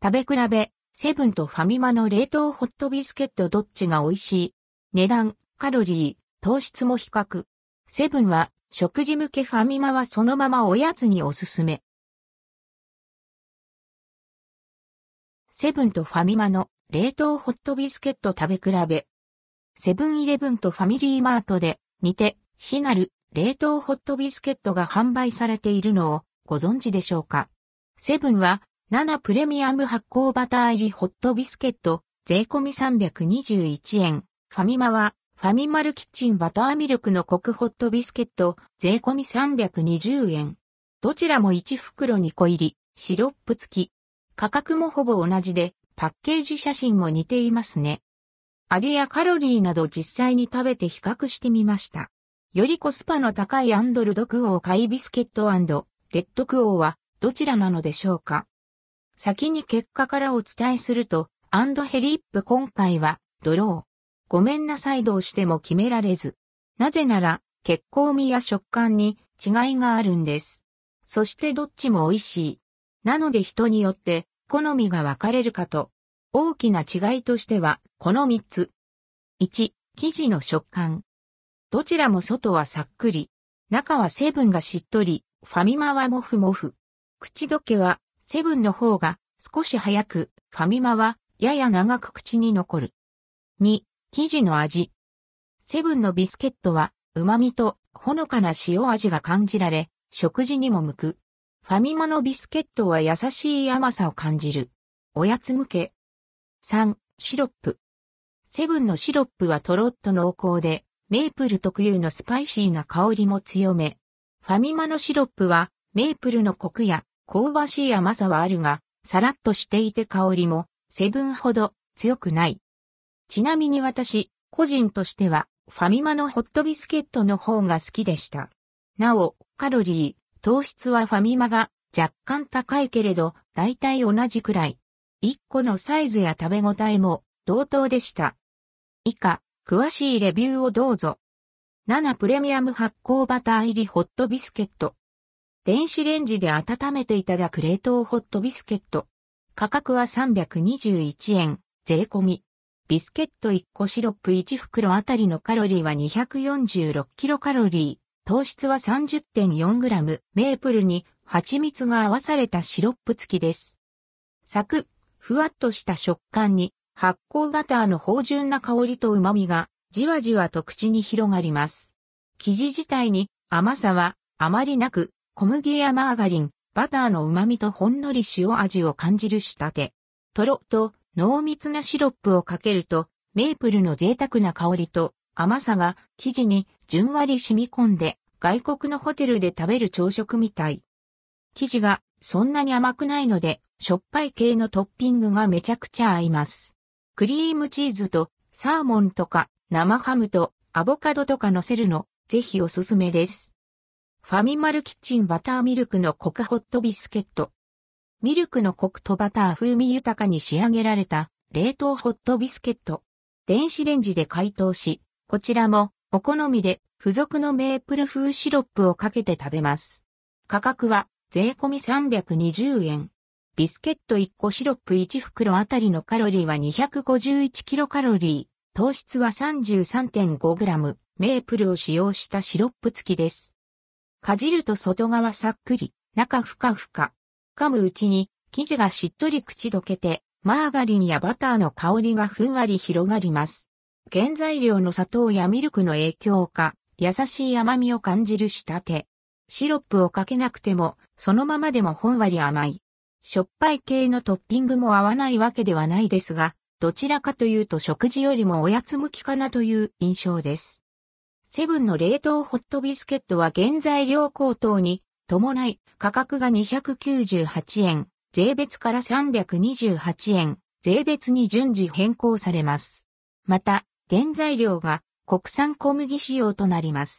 食べ比べ、セブンとファミマの冷凍ホットビスケットどっちが美味しい？値段、カロリー、糖質も比較。セブンは食事向けファミマはそのままおやつにおすすめ。セブンとファミマの冷凍ホットビスケット食べ比べ。セブンイレブンとファミリーマートで似て非なる冷凍ホットビスケットが販売されているのをご存知でしょうか？セブンは7プレミアム発酵バター入りホットビスケット税込み321円。ファミマはファミマルキッチンバターミルクのコクホットビスケット、税込み320円。どちらも1袋2個入り、シロップ付き。価格もほぼ同じで、パッケージ写真も似ていますね。味やカロリーなど実際に食べて比較してみました。よりコスパの高いアンドルドクオーカイビスケットレッドクオーはどちらなのでしょうか先に結果からお伝えすると、アンドヘリップ今回はドロー。ごめんなさいどうしても決められず。なぜなら、結構味や食感に違いがあるんです。そしてどっちも美味しい。なので人によって好みが分かれるかと。大きな違いとしては、この3つ。1、生地の食感。どちらも外はさっくり。中はセブンがしっとり、ファミマはもふもふ。口どけは、セブンの方が少し早く、ファミマはやや長く口に残る。2、生地の味。セブンのビスケットは、旨味とほのかな塩味が感じられ、食事にも向く。ファミマのビスケットは優しい甘さを感じる。おやつ向け。3、シロップ。セブンのシロップはとろっと濃厚で、メープル特有のスパイシーな香りも強め。ファミマのシロップは、メープルのコクや香ばしい甘さはあるが、さらっとしていて香りも、セブンほど強くない。ちなみに私、個人としては、ファミマのホットビスケットの方が好きでした。なお、カロリー、糖質はファミマが若干高いけれど、だいたい同じくらい。1個のサイズや食べ応えも同等でした。以下、詳しいレビューをどうぞ。7プレミアム発酵バター入りホットビスケット。電子レンジで温めていただく冷凍ホットビスケット。価格は321円、税込み。ビスケット1個シロップ1袋あたりのカロリーは246キロカロリー、糖質は 30.4g、メープルに蜂蜜が合わされたシロップ付きです。サク、ふわっとした食感に発酵バターの芳醇な香りと旨味がじわじわと口に広がります。生地自体に甘さはあまりなく、小麦やマーガリン、バターの旨味とほんのり塩味を感じる仕立て。とろっと濃密なシロップをかけると、メープルの贅沢な香りと甘さが生地にじゅんわり染み込んで、外国のホテルで食べる朝食みたい。生地がそんなに甘くないので、しょっぱい系のトッピングがめちゃくちゃ合います。クリームチーズとサーモンとか生ハムとアボカドとか乗せるの、ぜひおすすめです。ファミマルキッチンバターミルクのコクホットビスケット。ミルクのコクとバター風味豊かに仕上げられた冷凍ホットビスケット。電子レンジで解凍し、こちらもお好みで付属のメープル風シロップをかけて食べます。価格は税込み320円。ビスケット1個シロップ1袋あたりのカロリーは251キロカロリー、糖質は 33.5g、メープルを使用したシロップ付きです。かじると外側さっくり、中ふかふか。噛むうちに生地がしっとり口どけて、マーガリンやバターの香りがふんわり広がります。原材料の砂糖やミルクの影響か、優しい甘みを感じる仕立て。シロップをかけなくても、そのままでもほんわり甘い。しょっぱい系のトッピングも合わないわけではないですが、どちらかというと食事よりもおやつ向きかなという印象です。セブンの冷凍ホットビスケットは原材料高騰に伴い価格が298円、税別から328円、税別に順次変更されます。また、原材料が国産小麦仕様となります。